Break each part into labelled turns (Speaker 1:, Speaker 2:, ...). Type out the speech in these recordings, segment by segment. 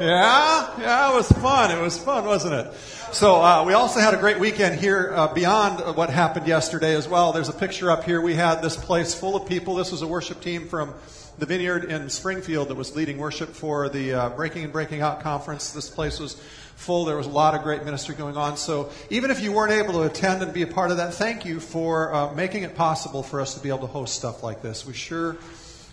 Speaker 1: Yeah, yeah, it was fun. It was fun, wasn't it? So uh, we also had a great weekend here uh, beyond what happened yesterday as well. There's a picture up here. We had this place full of people. This was a worship team from the Vineyard in Springfield that was leading worship for the uh, Breaking and Breaking Out conference. This place was full. There was a lot of great ministry going on. So even if you weren't able to attend and be a part of that, thank you for uh, making it possible for us to be able to host stuff like this. We sure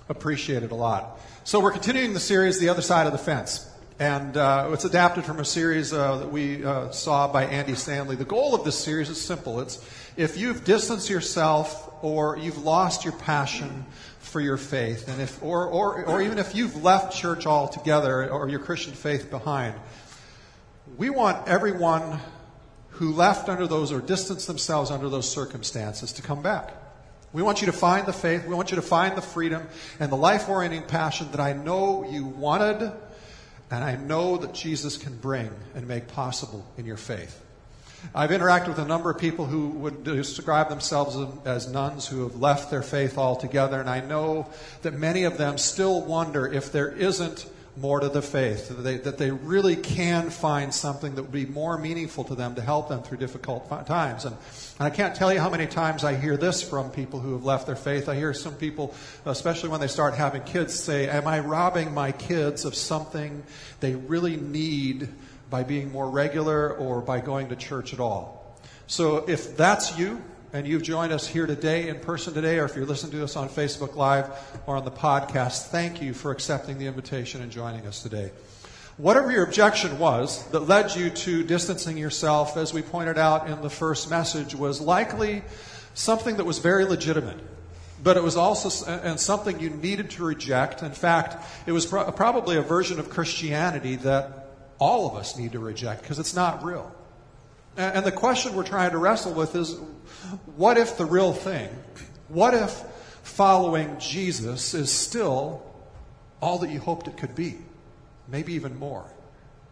Speaker 1: appreciate it a lot. So we're continuing the series, The Other Side of the Fence. And uh, it's adapted from a series uh, that we uh, saw by Andy Stanley. The goal of this series is simple. It's if you've distanced yourself or you've lost your passion for your faith, and if, or, or, or even if you've left church altogether or your Christian faith behind, we want everyone who left under those or distanced themselves under those circumstances to come back. We want you to find the faith. We want you to find the freedom and the life orienting passion that I know you wanted and I know that Jesus can bring and make possible in your faith. I've interacted with a number of people who would describe themselves as nones who have left their faith altogether, and I know that many of them still wonder if there isn't more to the faith, that they, that they really can find something that would be more meaningful to them to help them through difficult times. And, and I can't tell you how many times I hear this from people who have left their faith. I hear some people, especially when they start having kids, say, Am I robbing my kids of something they really need by being more regular or by going to church at all? So if that's you, and you've joined us here today in person today, or if you're listening to us on Facebook Live or on the podcast, thank you for accepting the invitation and joining us today. Whatever your objection was that led you to distancing yourself, as we pointed out in the first message, was likely something that was very legitimate. But it was also and something you needed to reject. In fact, it was pro- probably a version of Christianity that all of us need to reject because it's not real. And the question we're trying to wrestle with is what if the real thing, what if following Jesus is still all that you hoped it could be? Maybe even more.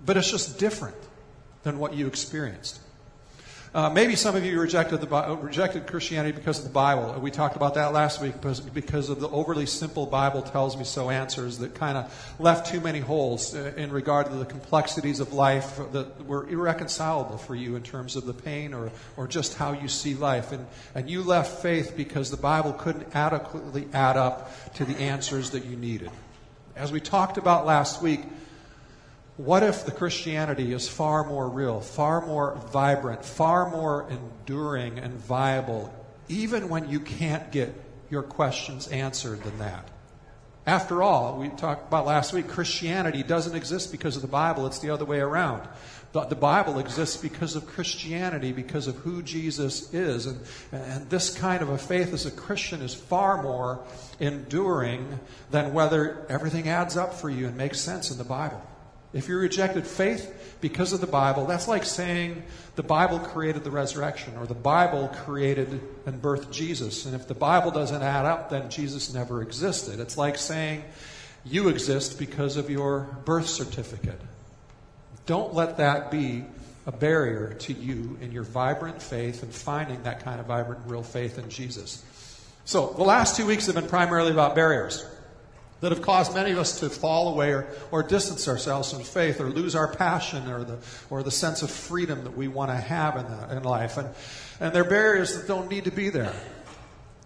Speaker 1: But it's just different than what you experienced. Uh, maybe some of you rejected, the, rejected Christianity because of the Bible. We talked about that last week because, because of the overly simple Bible tells me so answers that kind of left too many holes uh, in regard to the complexities of life that were irreconcilable for you in terms of the pain or, or just how you see life. And, and you left faith because the Bible couldn't adequately add up to the answers that you needed. As we talked about last week, what if the Christianity is far more real, far more vibrant, far more enduring and viable, even when you can't get your questions answered than that? After all, we talked about last week, Christianity doesn't exist because of the Bible, it's the other way around. The, the Bible exists because of Christianity, because of who Jesus is. And, and this kind of a faith as a Christian is far more enduring than whether everything adds up for you and makes sense in the Bible. If you rejected faith because of the Bible, that's like saying the Bible created the resurrection or the Bible created and birthed Jesus. And if the Bible doesn't add up, then Jesus never existed. It's like saying you exist because of your birth certificate. Don't let that be a barrier to you in your vibrant faith and finding that kind of vibrant, real faith in Jesus. So, the last two weeks have been primarily about barriers that have caused many of us to fall away or, or distance ourselves from faith or lose our passion or the, or the sense of freedom that we want to have in, the, in life. And, and they're barriers that don't need to be there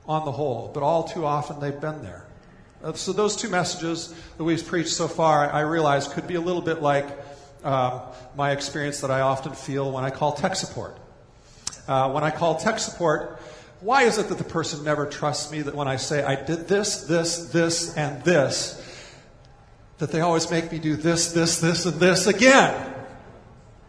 Speaker 1: on the whole, but all too often they've been there. Uh, so those two messages that we've preached so far, I realize, could be a little bit like um, my experience that I often feel when I call tech support. Uh, when I call tech support, why is it that the person never trusts me that when I say I did this, this, this, and this, that they always make me do this, this, this, and this again?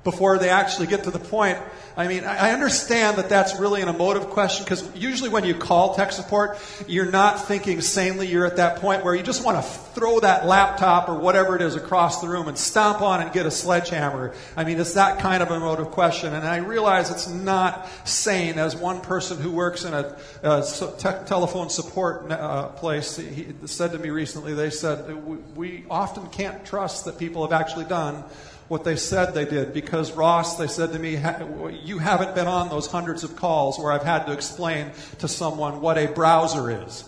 Speaker 1: Before they actually get to the point. I mean, I understand that that's really an emotive question because usually when you call tech support, you're not thinking sanely. You're at that point where you just want to throw that laptop or whatever it is across the room and stomp on and get a sledgehammer. I mean, it's that kind of emotive question. And I realize it's not sane as one person who works in a, a te- telephone support uh, place he said to me recently, they said, we often can't trust that people have actually done what they said they did because Ross, they said to me, you haven't been on those hundreds of calls where I've had to explain to someone what a browser is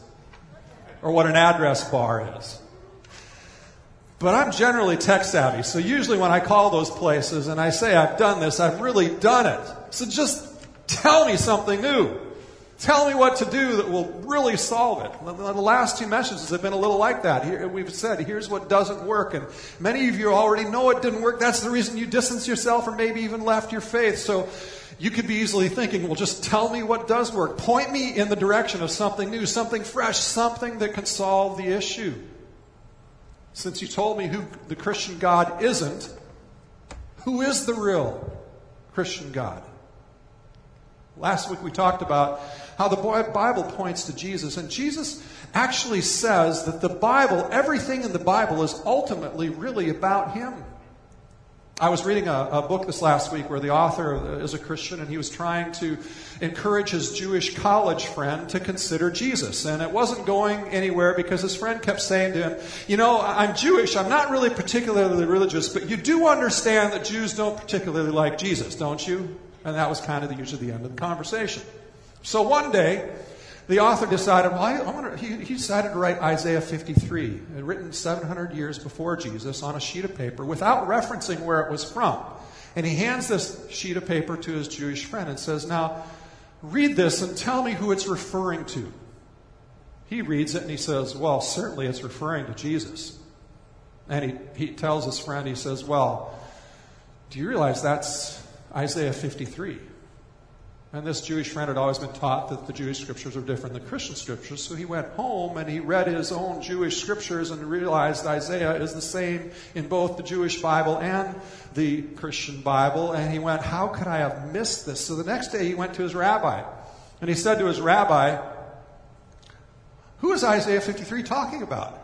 Speaker 1: or what an address bar is. But I'm generally tech savvy, so usually when I call those places and I say I've done this, I've really done it. So just tell me something new. Tell me what to do that will really solve it. The last two messages have been a little like that. We've said, here's what doesn't work. And many of you already know it didn't work. That's the reason you distanced yourself or maybe even left your faith. So you could be easily thinking, well, just tell me what does work. Point me in the direction of something new, something fresh, something that can solve the issue. Since you told me who the Christian God isn't, who is the real Christian God? Last week we talked about how the Bible points to Jesus, and Jesus actually says that the Bible, everything in the Bible, is ultimately really about Him. I was reading a, a, book this last week where the author is a Christian and he was trying to encourage his Jewish college friend to consider Jesus. And it wasn't going anywhere because his friend kept saying to him, You know, I'm Jewish. I'm not really particularly religious, but you do understand that Jews don't particularly like Jesus, don't you? And that was kind of the, usually the end of the conversation. So one day, the author decided, well, I, I he, he, decided to write Isaiah 53, written 700 years before Jesus, on a sheet of paper without referencing where it was from. And he hands this sheet of paper to his Jewish friend and says, Now, read this and tell me who it's referring to. He reads it and he says, Well, certainly it's referring to Jesus. And he, he tells his friend, he says, Well, do you realize that's Isaiah 53? And this Jewish friend had always been taught that the Jewish scriptures are different than Christian scriptures. So he went home and he read his own Jewish scriptures and realized Isaiah is the same in both the Jewish Bible and the Christian Bible. And he went, How could I have missed this? So the next day he went to his rabbi and he said to his rabbi, Who is Isaiah 53 talking about?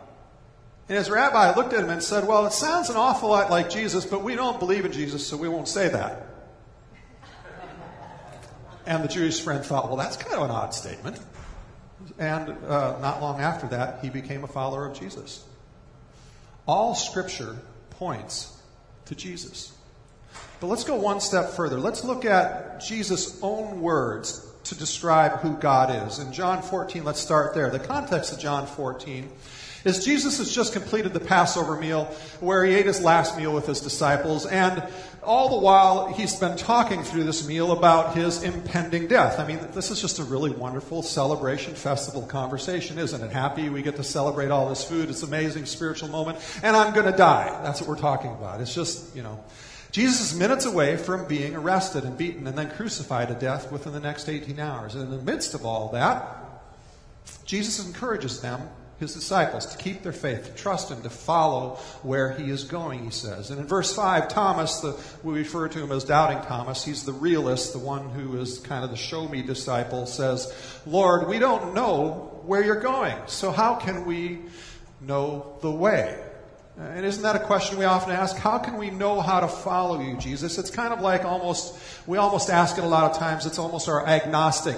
Speaker 1: And his rabbi looked at him and said, Well, it sounds an awful lot like Jesus, but we don't believe in Jesus, so we won't say that. And the Jewish friend thought, well, that's kind of an odd statement. And uh, not long after that, he became a follower of Jesus. All scripture points to Jesus. But let's go one step further. Let's look at Jesus' own words to describe who God is. In John 14, let's start there. The context of John 14 is Jesus has just completed the Passover meal where he ate his last meal with his disciples. And all the while, he's been talking through this meal about his impending death. I mean, this is just a really wonderful celebration, festival conversation, isn't it? Happy we get to celebrate all this food. It's an amazing spiritual moment. And I'm going to die. That's what we're talking about. It's just, you know. Jesus is minutes away from being arrested and beaten and then crucified to death within the next 18 hours. And in the midst of all that, Jesus encourages them his disciples to keep their faith, to trust him, to follow where he is going, he says. And in verse 5, Thomas, the, we refer to him as doubting Thomas, he's the realist, the one who is kind of the show me disciple, says, Lord, we don't know where you're going, so how can we know the way? And isn't that a question we often ask? How can we know how to follow you, Jesus? It's kind of like almost, we almost ask it a lot of times, it's almost our agnostic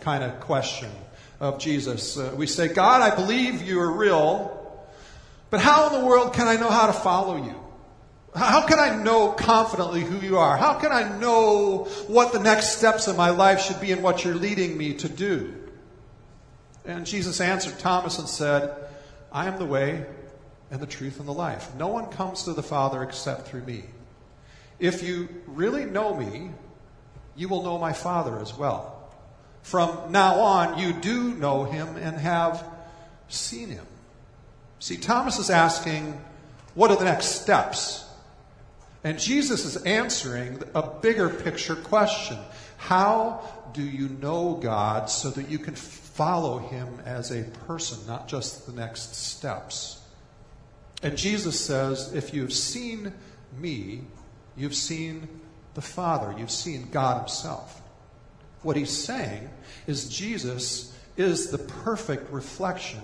Speaker 1: kind of question of Jesus. Uh, we say, God, I believe you are real, but how in the world can I know how to follow you? How can I know confidently who you are? How can I know what the next steps in my life should be and what you're leading me to do? And Jesus answered Thomas and said, I am the way and the truth and the life. No one comes to the Father except through me. If you really know me, you will know my Father as well. From now on, you do know him and have seen him. See, Thomas is asking, what are the next steps? And Jesus is answering a bigger picture question. How do you know God so that you can follow him as a person, not just the next steps? And Jesus says, if you've seen me, you've seen the Father. You've seen God Himself. What he's saying is Jesus is the perfect reflection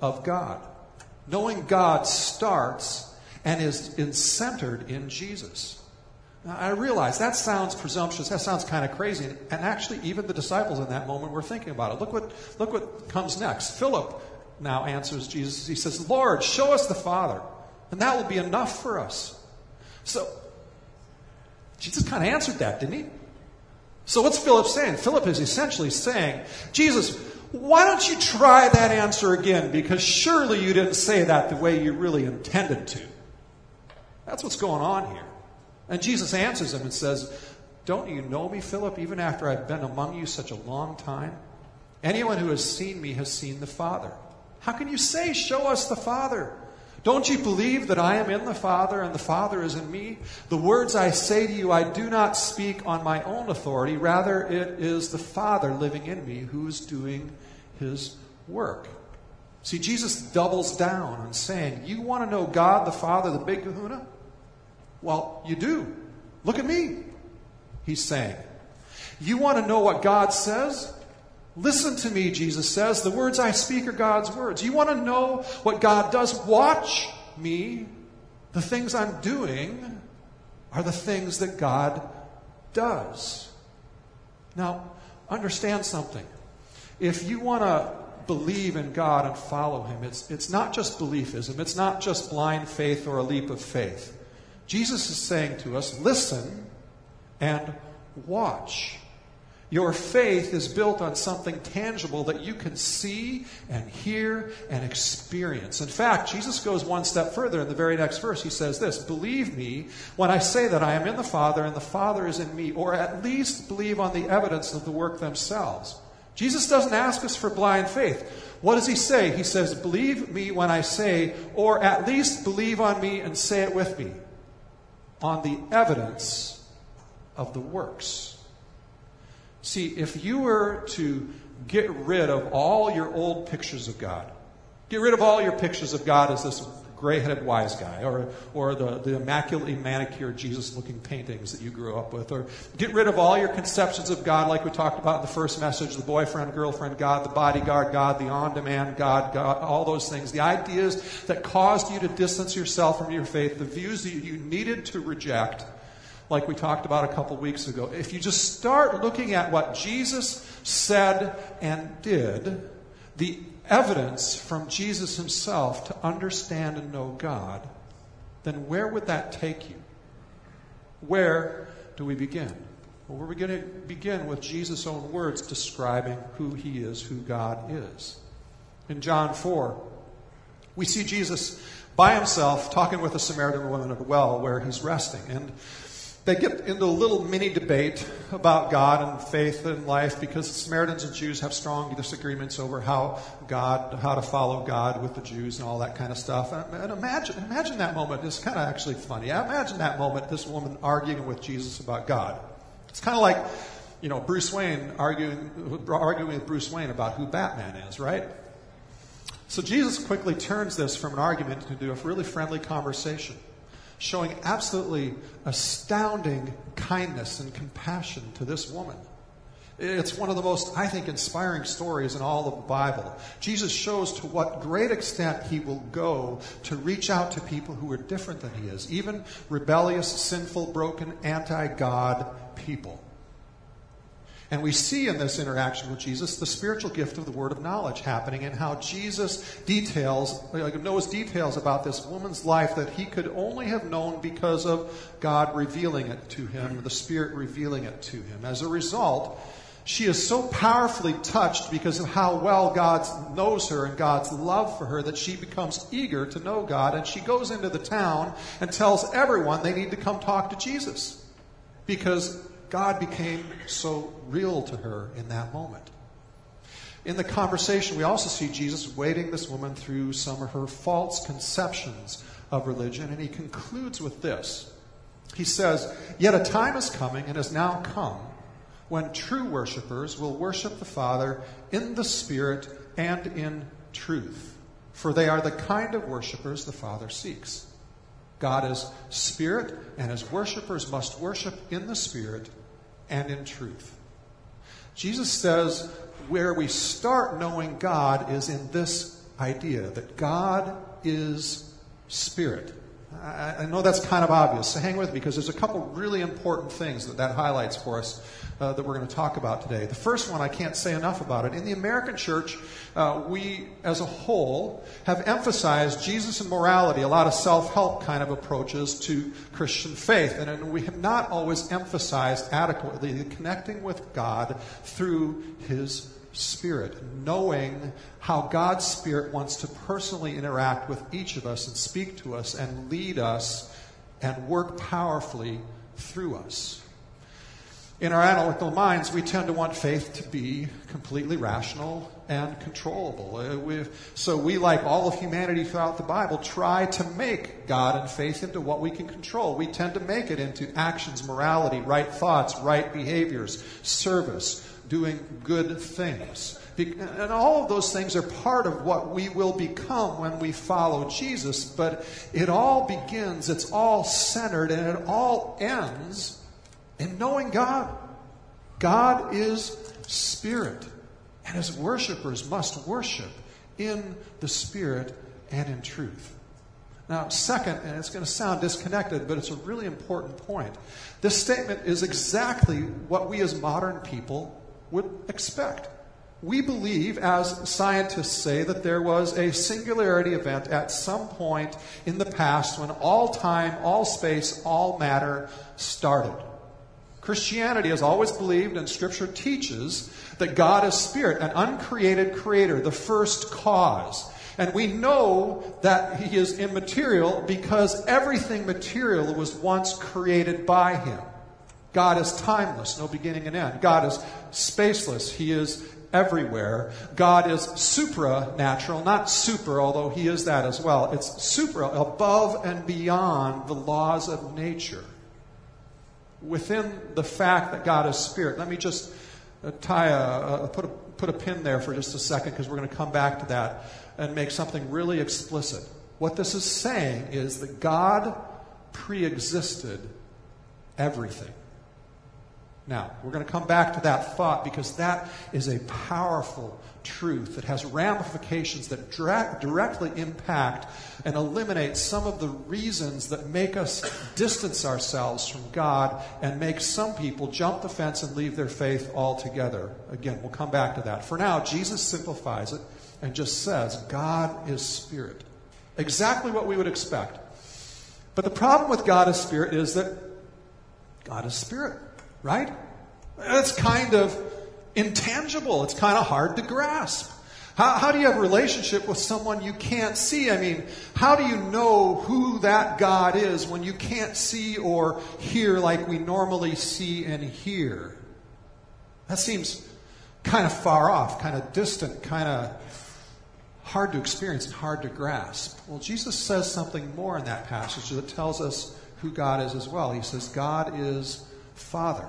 Speaker 1: of God. Knowing God starts and is, is centered in Jesus. Now, I realize that sounds presumptuous. That sounds kind of crazy. And actually, even the disciples in that moment were thinking about it. Look what, look what comes next. Philip now answers Jesus. He says, Lord, show us the Father, and that will be enough for us. So, Jesus kind of answered that, didn't he? So, what's Philip saying? Philip is essentially saying, Jesus, why don't you try that answer again? Because surely you didn't say that the way you really intended to. That's what's going on here. And Jesus answers him and says, Don't you know me, Philip, even after I've been among you such a long time? Anyone who has seen me has seen the Father. How can you say, Show us the Father? Don't you believe that I am in the Father and the Father is in me? The words I say to you, I do not speak on my own authority. Rather, it is the Father living in me who's doing his work. See, Jesus doubles down on saying, You want to know God the Father, the big kahuna? Well, you do. Look at me, he's saying. You want to know what God says? Listen to me, Jesus says. The words I speak are God's words. You want to know what God does? Watch me. The things I'm doing are the things that God does. Now, understand something. If you want to believe in God and follow Him, it's, it's not just beliefism, it's not just blind faith or a leap of faith. Jesus is saying to us listen and watch. Your faith is built on something tangible that you can see and hear and experience. In fact, Jesus goes one step further in the very next verse. He says this Believe me when I say that I am in the Father and the Father is in me, or at least believe on the evidence of the work themselves. Jesus doesn't ask us for blind faith. What does he say? He says, Believe me when I say, or at least believe on me and say it with me on the evidence of the works. See, if you were to get rid of all your old pictures of God, get rid of all your pictures of God as this gray headed wise guy, or, or the, the immaculately manicured Jesus looking paintings that you grew up with, or get rid of all your conceptions of God, like we talked about in the first message the boyfriend, girlfriend God, the bodyguard God, the on demand God, God, all those things, the ideas that caused you to distance yourself from your faith, the views that you needed to reject like we talked about a couple weeks ago. If you just start looking at what Jesus said and did, the evidence from Jesus himself to understand and know God, then where would that take you? Where do we begin? Well, we're going to begin with Jesus' own words describing who he is, who God is. In John 4, we see Jesus by himself talking with a Samaritan woman at a well where he's resting. And they get into a little mini debate about God and faith and life because Samaritans and Jews have strong disagreements over how God, how to follow God with the Jews and all that kind of stuff. And imagine, imagine that moment. It's kind of actually funny. Imagine that moment, this woman arguing with Jesus about God. It's kind of like, you know, Bruce Wayne arguing, arguing with Bruce Wayne about who Batman is, right? So Jesus quickly turns this from an argument into a really friendly conversation showing absolutely astounding kindness and compassion to this woman. It's one of the most, I think, inspiring stories in all of the Bible. Jesus shows to what great extent he will go to reach out to people who are different than he is, even rebellious, sinful, broken, anti God people. And we see in this interaction with Jesus the spiritual gift of the word of knowledge happening and how Jesus details, knows details about this woman's life that he could only have known because of God revealing it to him, the Spirit revealing it to him. As a result, she is so powerfully touched because of how well God knows her and God's love for her that she becomes eager to know God and she goes into the town and tells everyone they need to come talk to Jesus because God became so real to her in that moment. In the conversation, we also see Jesus wading this woman through some of her false conceptions of religion, and he concludes with this. He says, Yet a time is coming and has now come when true worshippers will worship the Father in the Spirit and in truth, for they are the kind of worshippers the Father seeks. God is spirit, and his worshippers must worship in the spirit and in truth. Jesus says where we start knowing God is in this idea that God is spirit. I, know that's kind of obvious, so hang with me because there's a couple really important things that that highlights for us uh, that we're going to talk about today. The first one, I can't say enough about it. In the American church, uh, we as a whole have emphasized Jesus and morality, a lot of self help kind of approaches to Christian faith. And, and we have not always emphasized adequately the connecting with God through His Spirit, knowing how God's Spirit wants to personally interact with each of us and speak to us and lead us and work powerfully through us. In our analytical minds, we tend to want faith to be completely rational and controllable. Uh, so we, like all of humanity throughout the Bible, try to make God and faith into what we can control. We tend to make it into actions, morality, right thoughts, right behaviors, service, doing good things. And all of those things are part of what we will become when we follow Jesus, but it all begins, it's all centered, and it all ends in knowing God. God is spirit, and his worshipers must worship in the spirit and in truth. Now, second, and it's going to sound disconnected, but it's a really important point. This statement is exactly what we as modern people would expect. We believe, as scientists say, that there was a singularity event at some point in the past when all time, all space, all matter started. Christianity has always believed, and Scripture teaches, that God is spirit, an uncreated creator, the first cause. And we know that he is immaterial because everything material was once created by him. God is timeless, no beginning and end. God is spaceless, he is everywhere. God is supranatural, not super, although he is that as well. It's supra, above and beyond the laws of nature within the fact that God is spirit. Let me just uh, tie a, put a put a pin there for just a second because we're going to come back to that and make something really explicit. What this is saying is that God pre-existed everything. Now, we're going to come back to that thought because that is a powerful truth that has ramifications that direct, directly impact and eliminate some of the reasons that make us distance ourselves from God and make some people jump the fence and leave their faith altogether. Again, we'll come back to that. For now, Jesus simplifies it and just says, God is spirit. Exactly what we would expect. But the problem with God as spirit is that God is spirit right? That's kind of intangible. It's kind of hard to grasp. How, how, do you have a relationship with someone you can't see? I mean, how do you know who that God is when you can't see or hear like we normally see and hear? That seems kind of far off, kind of distant, kind of hard to experience and hard to grasp. Well, Jesus says something more in that passage that tells us who God is as well. He says, God is Father.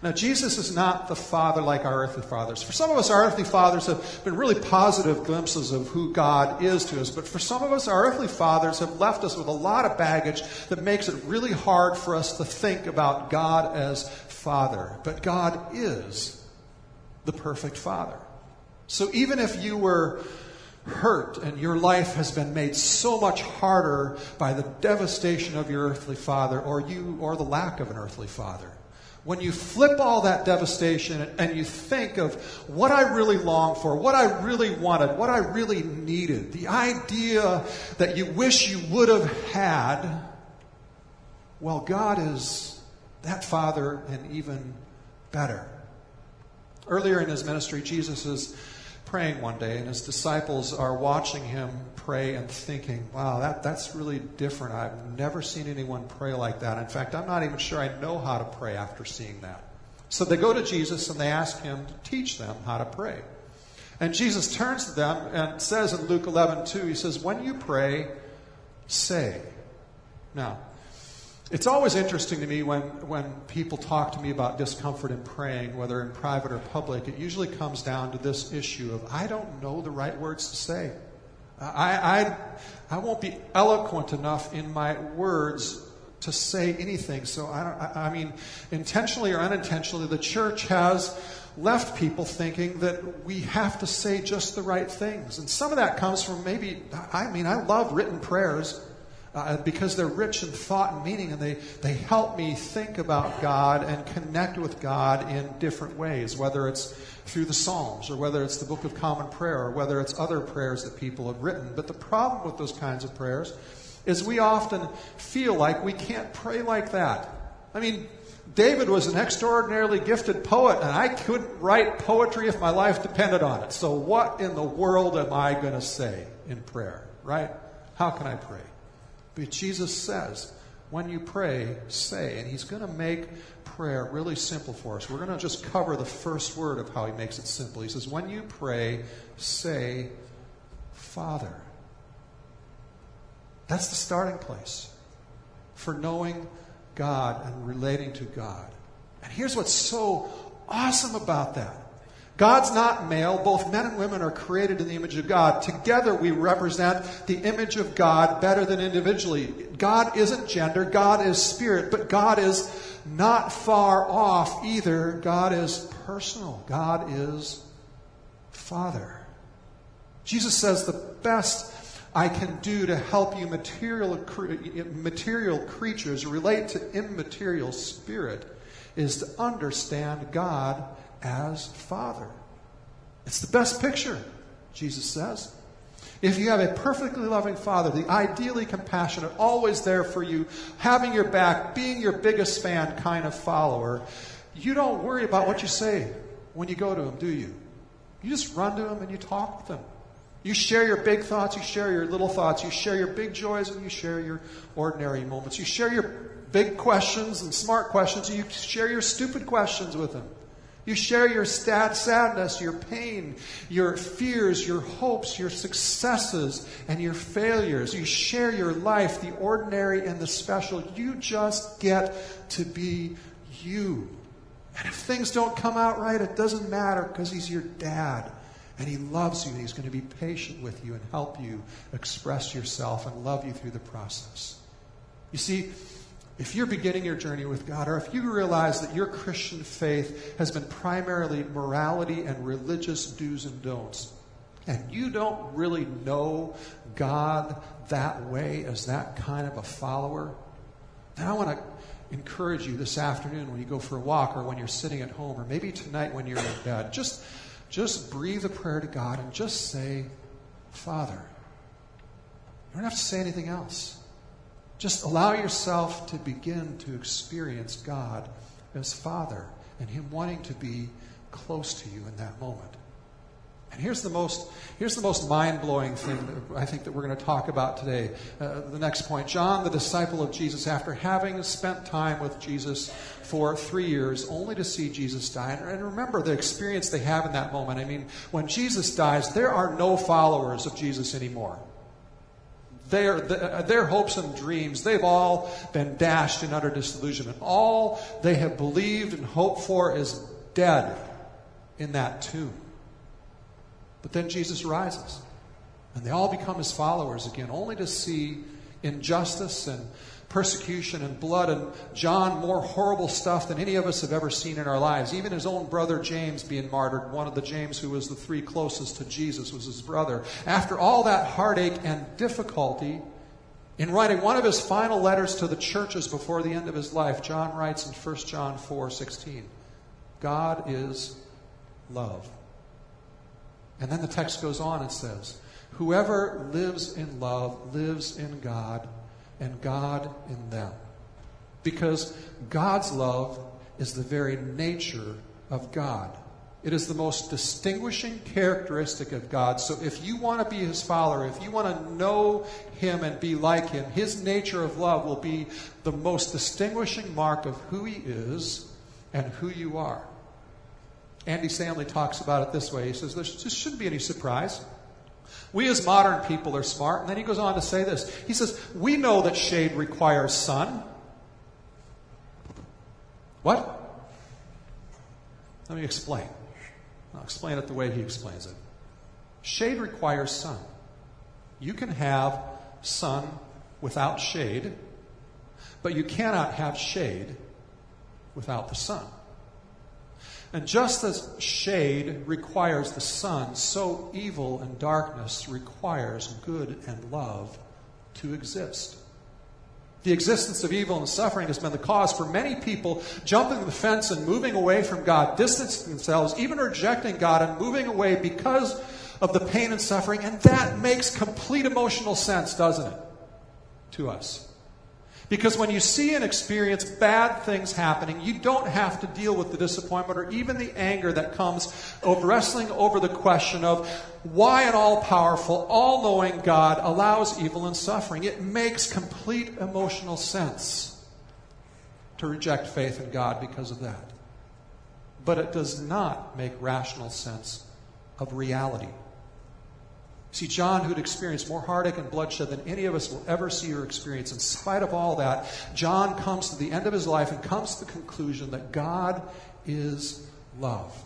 Speaker 1: Now, Jesus is not the Father like our earthly fathers. For some of us, our earthly fathers have been really positive glimpses of who God is to us. But for some of us, our earthly fathers have left us with a lot of baggage that makes it really hard for us to think about God as Father. But God is the perfect Father. So even if you were hurt and your life has been made so much harder by the devastation of your earthly father or you or the lack of an earthly father when you flip all that devastation and you think of what I really longed for, what I really wanted, what I really needed, the idea that you wish you would have had, well, God is that Father and even better. Earlier in his ministry, Jesus is praying one day, and his disciples are watching him pray and thinking, wow, that, that's really different. I've never seen anyone pray like that. In fact, I'm not even sure I know how to pray after seeing that. So they go to Jesus and they ask him to teach them how to pray. And Jesus turns to them and says in Luke 11, 2, he says, When you pray, say. Now, it's always interesting to me when, when people talk to me about discomfort in praying, whether in private or public. It usually comes down to this issue of I don't know the right words to say. I, I, I won't be eloquent enough in my words to say anything. So I don't, I, I mean, intentionally or unintentionally, the church has left people thinking that we have to say just the right things. And some of that comes from maybe, I mean, I love written prayers uh, because they're rich in thought and meaning and they, they help me think about God and connect with God in different ways, whether it's through the Psalms or whether it's the Book of Common Prayer or whether it's other prayers that people have written. But the problem with those kinds of prayers is we often feel like we can't pray like that. I mean, David was an extraordinarily gifted poet, and I couldn't write poetry if my life depended on it. So, what in the world am I going to say in prayer, right? How can I pray? But Jesus says, when you pray, say. And he's going to make prayer really simple for us. We're going to just cover the first word of how he makes it simple. He says, when you pray, say, Father. That's the starting place for knowing God and relating to God. And here's what's so awesome about that God's not male. Both men and women are created in the image of God. Together we represent the image of God better than individually. God isn't gender. God is spirit. But God is not far off either. God is personal. God is Father. Jesus says the best I can do to help you material, material creatures relate to immaterial spirit is to understand God as Father. It's the best picture, Jesus says. If you have a perfectly loving Father, the ideally compassionate, always there for you, having your back, being your biggest fan kind of follower, you don't worry about what you say when you go to Him, do you? You just run to Him and you talk with Him. You share your big thoughts, you share your little thoughts, you share your big joys, and you share your ordinary moments. You share your big questions and smart questions, and you share your stupid questions with Him. You share your sad sadness, your pain, your fears, your hopes, your successes, and your failures. You share your life, the ordinary and the special. You just get to be you. And if things don't come out right, it doesn't matter because He's your dad. And He loves you. And he's going to be patient with you and help you express yourself and love you through the process. You see, if you're beginning your journey with God, or if you realize that your Christian faith has been primarily morality and religious do's and don'ts, and you don't really know God that way as that kind of a follower, then I want to encourage you this afternoon when you go for a walk or when you're sitting at home or maybe tonight when you're in bed, just, just breathe a prayer to God and just say, Father. You don't have to say anything else. Just allow yourself to begin to experience God as Father and Him wanting to be close to you in that moment. And here's the most, here's the most mind blowing thing that I think that we're going to talk about today. Uh, the next point. John, the disciple of Jesus, after having spent time with Jesus for three years, only to see Jesus die. And remember the experience they have in that moment. I mean, when Jesus dies, there are no followers of Jesus anymore. Their, uh, their hopes and dreams, they've all been dashed in utter disillusionment. All they have believed and hoped for is dead in that tomb. But then Jesus rises, and they all become his followers again, only to see injustice and persecution and blood and John more horrible stuff than any of us have ever seen in our lives. Even his own brother James being martyred, one of the James who was the three closest to Jesus was his brother. After all that heartache and difficulty, in writing one of his final letters to the churches before the end of his life, John writes in 1 John 4:16, God is love. And then the text goes on and says, Whoever lives in love lives in God and God in them. Because God's love is the very nature of God. It is the most distinguishing characteristic of God. So if you want to be his follower, if you want to know him and be like him, his nature of love will be the most distinguishing mark of who he is and who you are. Andy Stanley talks about it this way. He says, There shouldn't be any surprise. We as modern people are smart. And then he goes on to say this. He says, We know that shade requires sun. What? Let me explain. I'll explain it the way he explains it. Shade requires sun. You can have sun without shade, but you cannot have shade without the sun. And just as shade requires the sun, so evil and darkness requires good and love to exist. The existence of evil and suffering has been the cause for many people jumping the fence and moving away from God, distancing themselves, even rejecting God and moving away because of the pain and suffering. And that makes complete emotional sense, doesn't it? To us. Because when you see and experience bad things happening, you don't have to deal with the disappointment or even the anger that comes of wrestling over the question of why an all powerful, all knowing God allows evil and suffering. It makes complete emotional sense to reject faith in God because of that. But it does not make rational sense of reality. See, John, who'd experienced more heartache and bloodshed than any of us will ever see or experience, in spite of all that, John comes to the end of his life and comes to the conclusion that God is love.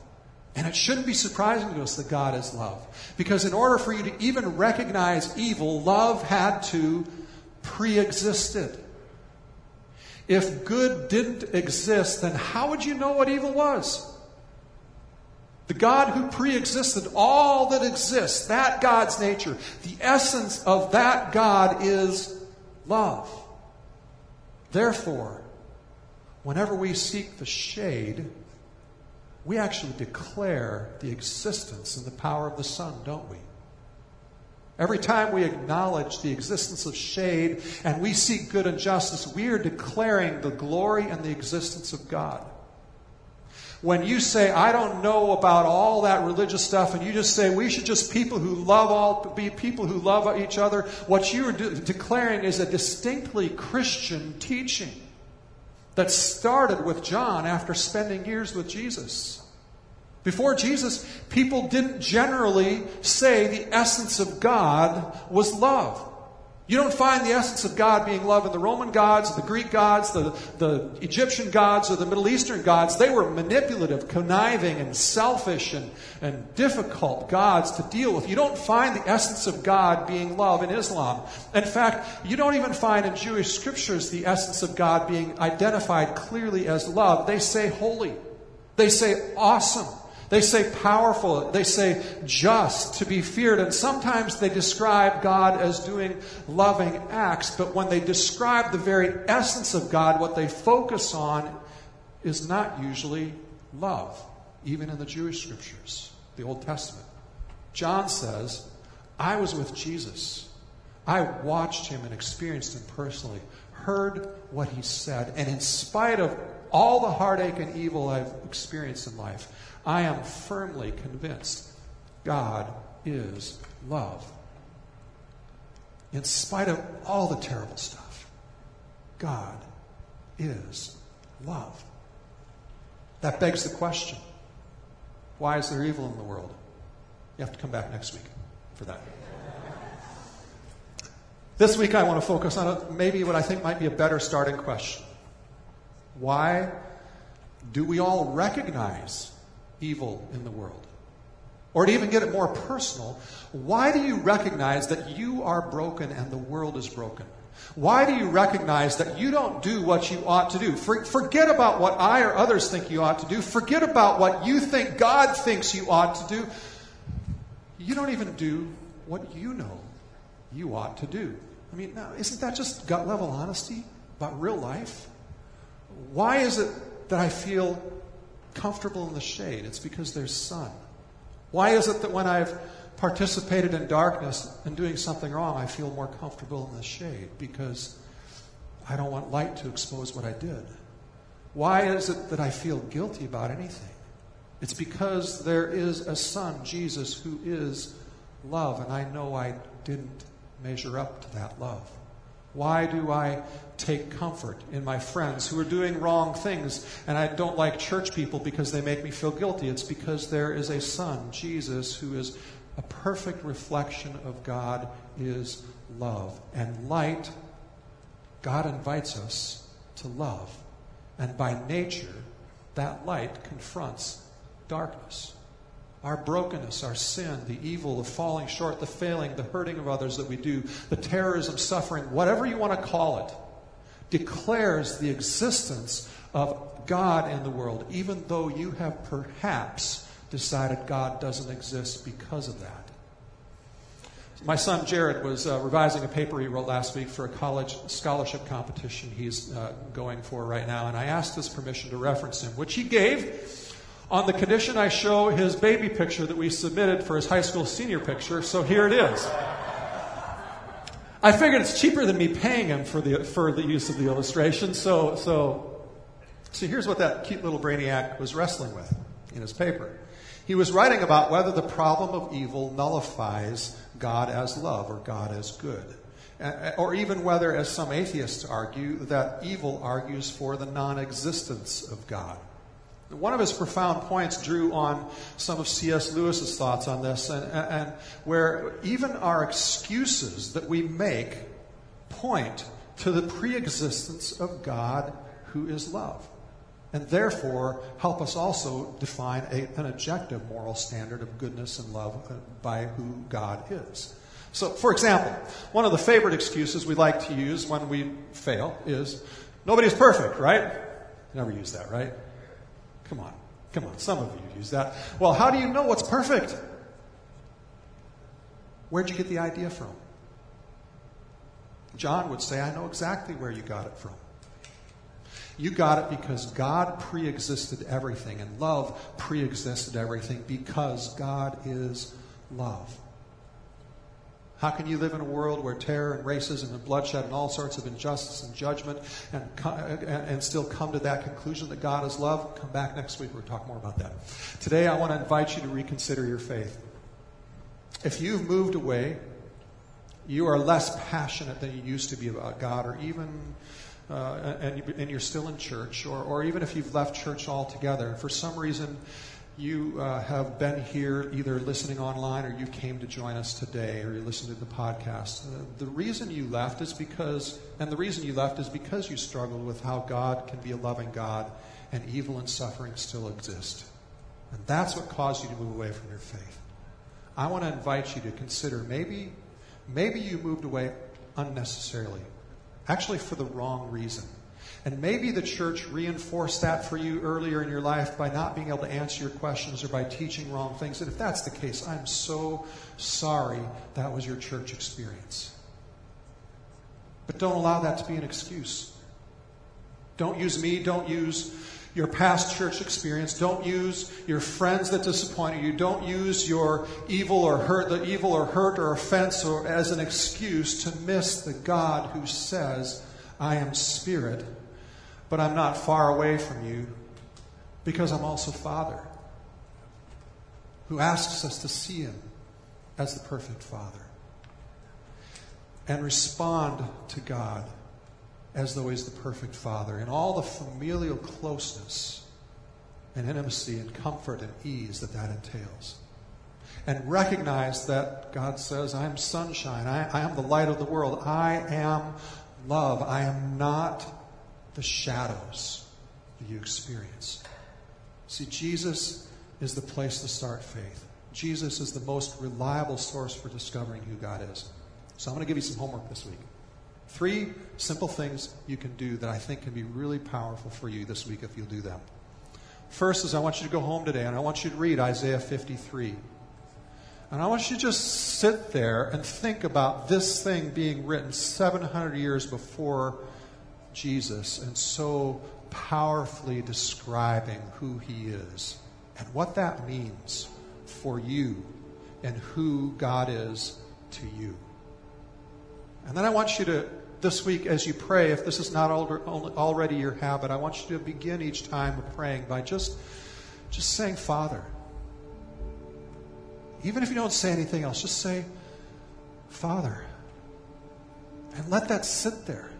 Speaker 1: And it shouldn't be surprising to us that God is love. Because in order for you to even recognize evil, love had to pre exist it. If good didn't exist, then how would you know what evil was? The God who pre existed all that exists, that God's nature, the essence of that God is love. Therefore, whenever we seek the shade, we actually declare the existence and the power of the sun, don't we? Every time we acknowledge the existence of shade and we seek good and justice, we are declaring the glory and the existence of God. When you say, I don't know about all that religious stuff, and you just say, we should just people who love all, be people who love each other, what you are de- declaring is a distinctly Christian teaching that started with John after spending years with Jesus. Before Jesus, people didn't generally say the essence of God was love. You don't find the essence of God being love in the Roman gods, the Greek gods, the, the Egyptian gods, or the Middle Eastern gods. They were manipulative, conniving, and selfish and, and difficult gods to deal with. You don't find the essence of God being love in Islam. In fact, you don't even find in Jewish scriptures the essence of God being identified clearly as love. They say holy, they say awesome. They say powerful. They say just, to be feared. And sometimes they describe God as doing loving acts. But when they describe the very essence of God, what they focus on is not usually love, even in the Jewish scriptures, the Old Testament. John says, I was with Jesus. I watched him and experienced him personally, heard what he said, and in spite of all the heartache and evil I've experienced in life, I am firmly convinced God is love. In spite of all the terrible stuff, God is love. That begs the question why is there evil in the world? You have to come back next week for that. This week, I want to focus on a, maybe what I think might be a better starting question. Why do we all recognize evil in the world? Or to even get it more personal, why do you recognize that you are broken and the world is broken? Why do you recognize that you don't do what you ought to do? For, forget about what I or others think you ought to do. Forget about what you think God thinks you ought to do. You don't even do what you know you ought to do. I mean, now, isn't that just gut level honesty about real life? Why is it that I feel comfortable in the shade? It's because there's sun. Why is it that when I've participated in darkness and doing something wrong, I feel more comfortable in the shade? Because I don't want light to expose what I did. Why is it that I feel guilty about anything? It's because there is a son, Jesus, who is love, and I know I didn't measure up to that love. Why do I take comfort in my friends who are doing wrong things and I don't like church people because they make me feel guilty? It's because there is a Son, Jesus, who is a perfect reflection of God is love. And light, God invites us to love. And by nature, that light confronts darkness. Our brokenness, our sin, the evil, the falling short, the failing, the hurting of others that we do, the terrorism, suffering, whatever you want to call it, declares the existence of God in the world, even though you have perhaps decided God doesn't exist because of that. My son Jared was uh, revising a paper he wrote last week for a college scholarship competition he's uh, going for right now, and I asked his permission to reference him, which he gave on the condition I show his baby picture that we submitted for his high school senior picture, so here it is. I figured it's cheaper than me paying him for the, for the use of the illustration, so, so, so here's what that cute little brainiac was wrestling with in his paper. He was writing about whether the problem of evil nullifies God as love or God as good. Or even whether, as some atheists argue, that evil argues for the non existence of God. One of his profound points drew on some of C.S. Lewis's thoughts on this, and, and where even our excuses that we make point to the preexistence of God who is love and therefore help us also define a, an objective moral standard of goodness and love uh, by who God is. So, for example, one of the favorite excuses we like to use when we fail is nobody's perfect, right? Never use that, right? Come on. Come on. Some of you use that. Well, how do you know what's perfect? Where'd you get the idea from? John would say, I know exactly where you got it from. You got it because God pre existed everything, and love pre existed everything because God is love. How can you live in a world where terror and racism and bloodshed and all sorts of injustice and judgment and, and still come to that conclusion that God is love? Come back next week. We'll talk more about that. Today, I want to invite you to reconsider your faith. If you've moved away, you are less passionate than you used to be about God, or even uh, and, and, you're still in church, or, or even if you've left church altogether, for some reason you uh, have been here either listening online or you came to join us today or you listened to the podcast. Uh, the reason you left is because, and the reason you left is because you struggled with how God can be a loving God and evil and suffering still exist. And that's what caused you to move away from your faith. I want to invite you to consider maybe, maybe you moved away unnecessarily actually for the wrong reason. And maybe the church reinforced that for you earlier in your life by not being able to answer your questions or by teaching wrong things. And if that's the case, I'm so sorry that was your church experience. But don't allow that to be an excuse. Don't use me, don't use your past church experience. Don't use your friends that disappointed you. Don't use your evil or hurt, the evil or hurt or offense or as an excuse to miss the God who says, I am spirit, but I'm not far away from you because I'm also Father, who asks us to see Him as the perfect Father and respond to God as though he's the perfect father, in all the familial closeness and intimacy and comfort and ease that that entails. And recognize that God says, I am sunshine. I, I am the light of the world. I am love. I am not the shadows that you experience. See, Jesus is the place to start faith. Jesus is the most reliable source for discovering who God is. So I'm going to give you some homework this week. Three simple things you can do that I think can be really powerful for you this week if you'll do them. First is I want you to go home today and I want you to read Isaiah 53. And I want you to just sit there and think about this thing being written 700 years before Jesus and so powerfully describing who he is and what that means for you and who God is to you. And then I want you to this week as you pray, if this is not already your habit, I want you to begin each time of praying by just, just saying, Father. Even if you don't say anything else, just say, Father. And let that sit there.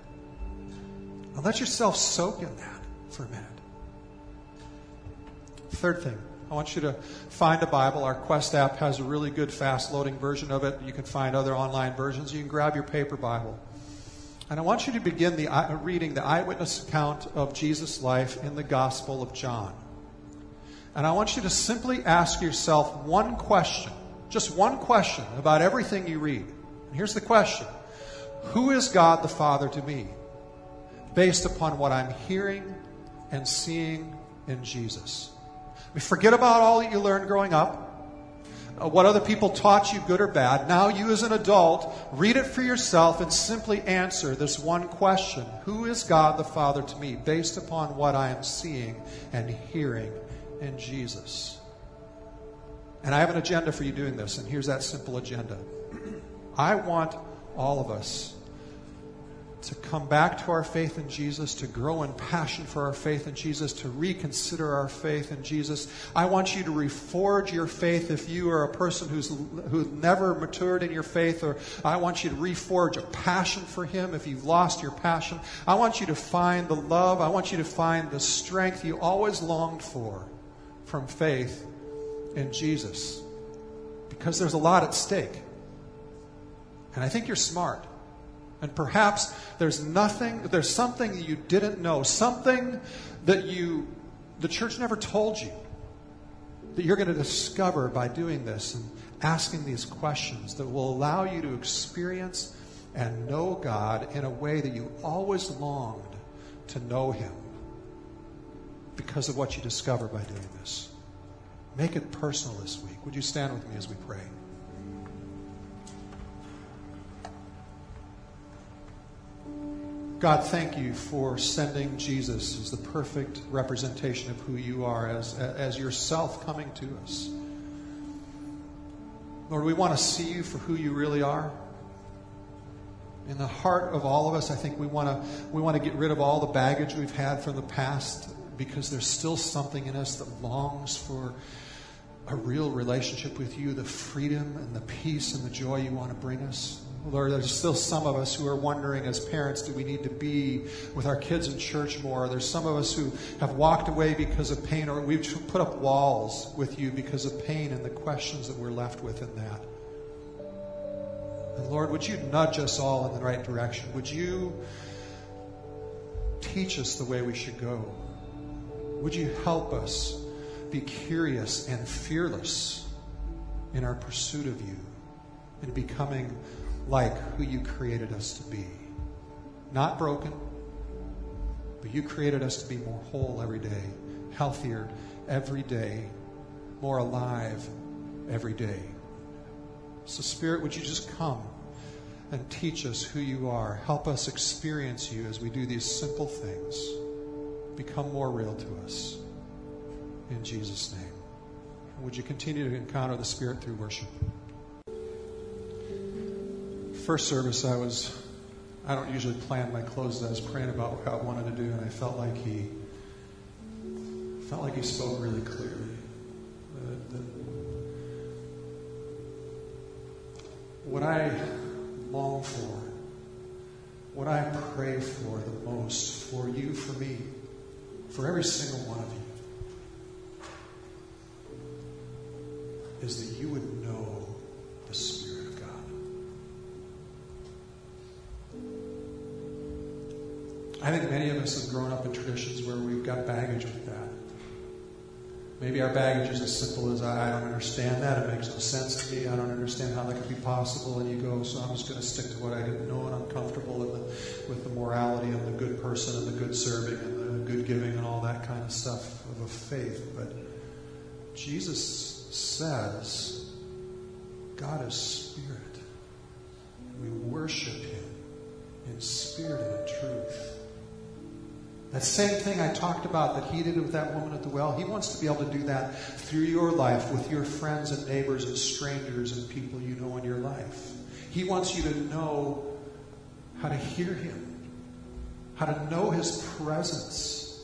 Speaker 1: And let yourself soak in that for a minute. Third thing, I want you to find a Bible. Our Quest app has a really good fast loading version of it. You can find other online versions. You can grab your paper Bible. And I want you to begin the, uh, reading the eyewitness account of Jesus' life in the Gospel of John. And I want you to simply ask yourself one question, just one question about everything you read. And here's the question Who is God the Father to me? Based upon what I'm hearing and seeing in Jesus. I mean, forget about all that you learned growing up uh, what other people taught you, good or bad. Now, you as an adult, read it for yourself and simply answer this one question Who is God the Father to me, based upon what I am seeing and hearing in Jesus? And I have an agenda for you doing this, and here's that simple agenda. I want all of us to come back to our faith in Jesus, to grow in passion for our faith in Jesus, to reconsider our faith in Jesus. I want you to reforge your faith if you are a person who's who's never matured in your faith, or I want you to reforge a passion for Him if you've lost your passion. I want you to find the love, I want you to find the strength you always longed for from faith in Jesus. Because there's a lot at stake. And I think you're smart. And perhaps there's nothing, there's something that you didn't know, something that you, the church never told you, that you're going to discover by doing this and asking these questions that will allow you to experience and know God in a way that you always longed to know Him because of what you discover by doing this. Make it personal this week. Would you stand with me as we pray? God, thank you for sending Jesus as the perfect representation of who you are, as, as yourself coming to us. Lord, we want to see you for who you really are. In the heart of all of us, I think we want to we want to get rid of all the baggage we've had from the past because there's still something in us that longs for a real relationship with you, the freedom and the peace and the joy you want to bring us. Lord, there's still some of us who are wondering as parents, do we need to be with our kids in church more? There's some of us who have walked away because of pain, or we've put up walls with you because of pain and the questions that we're left with in that. And Lord, would you nudge us all in the right direction? Would you teach us the way we should go? Would you help us be curious and fearless in our pursuit of you and becoming like who you created us to be. Not broken, but you created us to be more whole every day, healthier every day, more alive every day. So, Spirit, would you just come and teach us who you are? Help us experience you as we do these simple things. Become more real to us. In Jesus' name. Would you continue to encounter the Spirit through worship? First service, I was, I don't usually plan my closes. I was praying about what God wanted to do, and I felt like He, felt like He spoke really clearly. What I long for, what I pray for the most, for you, for me, for every single one of you, is that you would know I think many of us have grown up in traditions where we've got baggage with that. Maybe our baggage is as simple as I don't understand that. It makes no sense to me. I don't understand how that could be possible. And you go, so I'm just going to stick to what I didn't know, and I'm comfortable the, with the morality and the good person and the good serving and the good giving and all that kind of stuff of a faith. But Jesus says, God is spirit. We worship him in spirit and in truth. That same thing I talked about that he did with that woman at the well, he wants to be able to do that through your life with your friends and neighbors and strangers and people you know in your life. He wants you to know how to hear him, how to know his presence.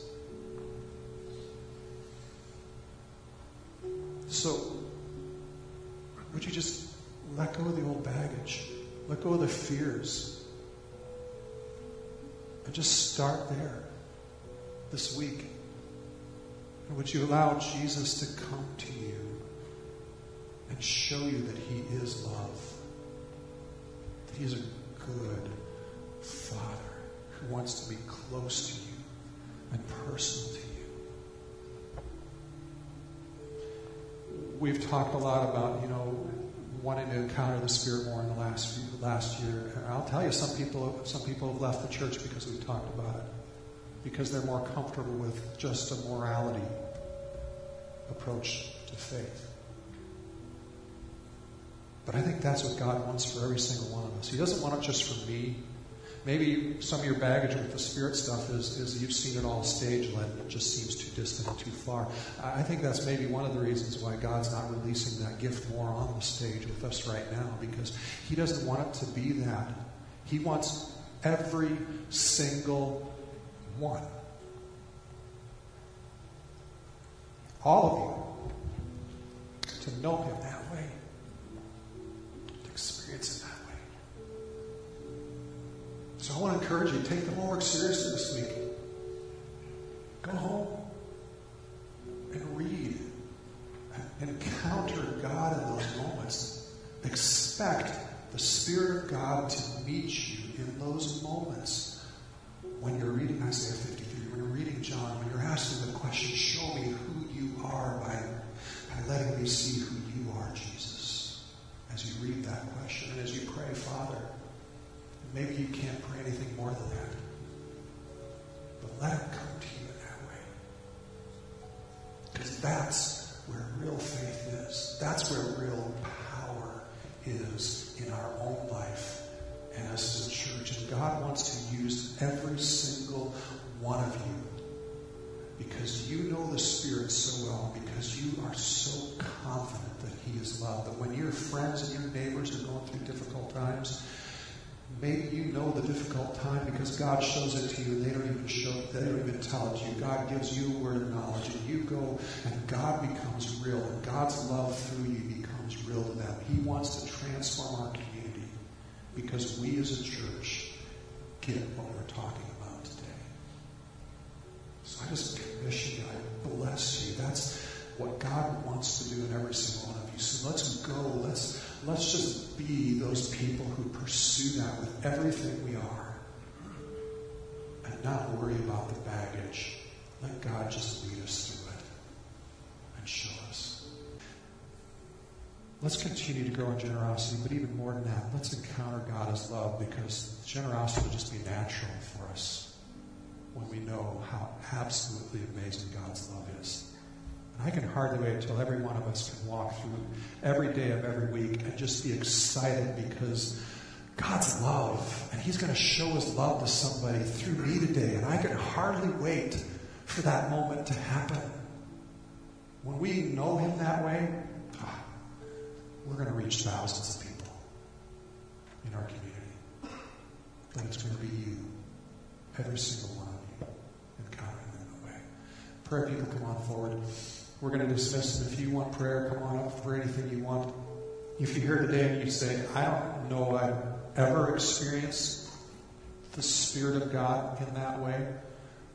Speaker 1: So, would you just let go of the old baggage? Let go of the fears. And just start there this week? And would you allow Jesus to come to you and show you that He is love? That He is a good Father who wants to be close to you and personal to you. we've talked a lot about, you know, wanting to encounter the Spirit more in the last few, last year. I'll tell you, some people, some people have left the church because we've talked about it, because they're more comfortable with just a morality approach to faith. But I think that's what God wants for every single one of us. He doesn't want it just for me. Maybe some of your baggage with the spirit stuff is, is you've seen it all stage led and it just seems too distant and too far. I think that's maybe one of the reasons why God's not releasing that gift more on the stage with us right now because He doesn't want it to be that. He wants every single one. All of you to know Him that way, to experience Him that way. So I want to encourage you, take the homework seriously this week. Go home and read. Encounter God in those moments. Expect the Spirit of God to meet you in those moments when you're reading Isaiah 53, when you're reading John, when you're asking the question, show me who you are by, by letting me see who you are, Jesus. As you read that question and as you pray, Father, maybe you can't pray anything more than that. But let it come to you in that way. Because that's go and God becomes real and God's love through you becomes real to them. He wants to transform our community because we as a church get what we're talking about today. So I just commission you, I bless you. That's what God wants to do in every single one of you. So let's go. Let's let's just be those people who pursue that with everything we are. And not worry about the baggage. Let God just lead us through and show us. Let's continue to grow in generosity, but even more than that, let's encounter God as love because generosity will just be natural for us when we know how absolutely amazing God's love is. And I can hardly wait until every one of us can walk through every day of every week and just be excited because God's love, and He's going to show His love to somebody through me today. And I can hardly wait for that moment to happen. When we know Him that way, ah, we're going to reach thousands of people in our community. But it's going to be you, every single one of you, encountering them that way. Prayer people, come on forward. We're going to dismiss, and if you want prayer, come on up for anything you want. If you're here today and you say, I don't know I've ever experienced the Spirit of God in that way,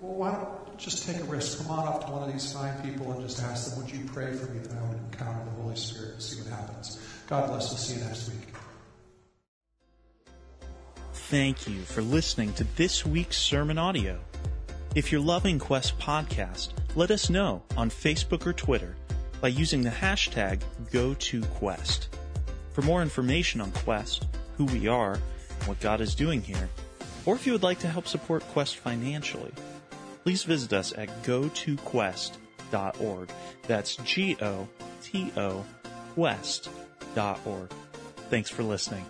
Speaker 1: well, why don't just take a risk? Come on up to one of these fine people and just ask them, Would you pray for me that I would encounter the Holy Spirit and see what happens? God bless. We'll see you next week.
Speaker 2: Thank you for listening to this week's sermon audio. If you're loving Quest Podcast, let us know on Facebook or Twitter by using the hashtag GoToQuest. For more information on Quest, who we are, and what God is doing here, or if you would like to help support Quest financially, please visit us at gotoquest.org. That's G O T O Quest.org. Thanks for listening.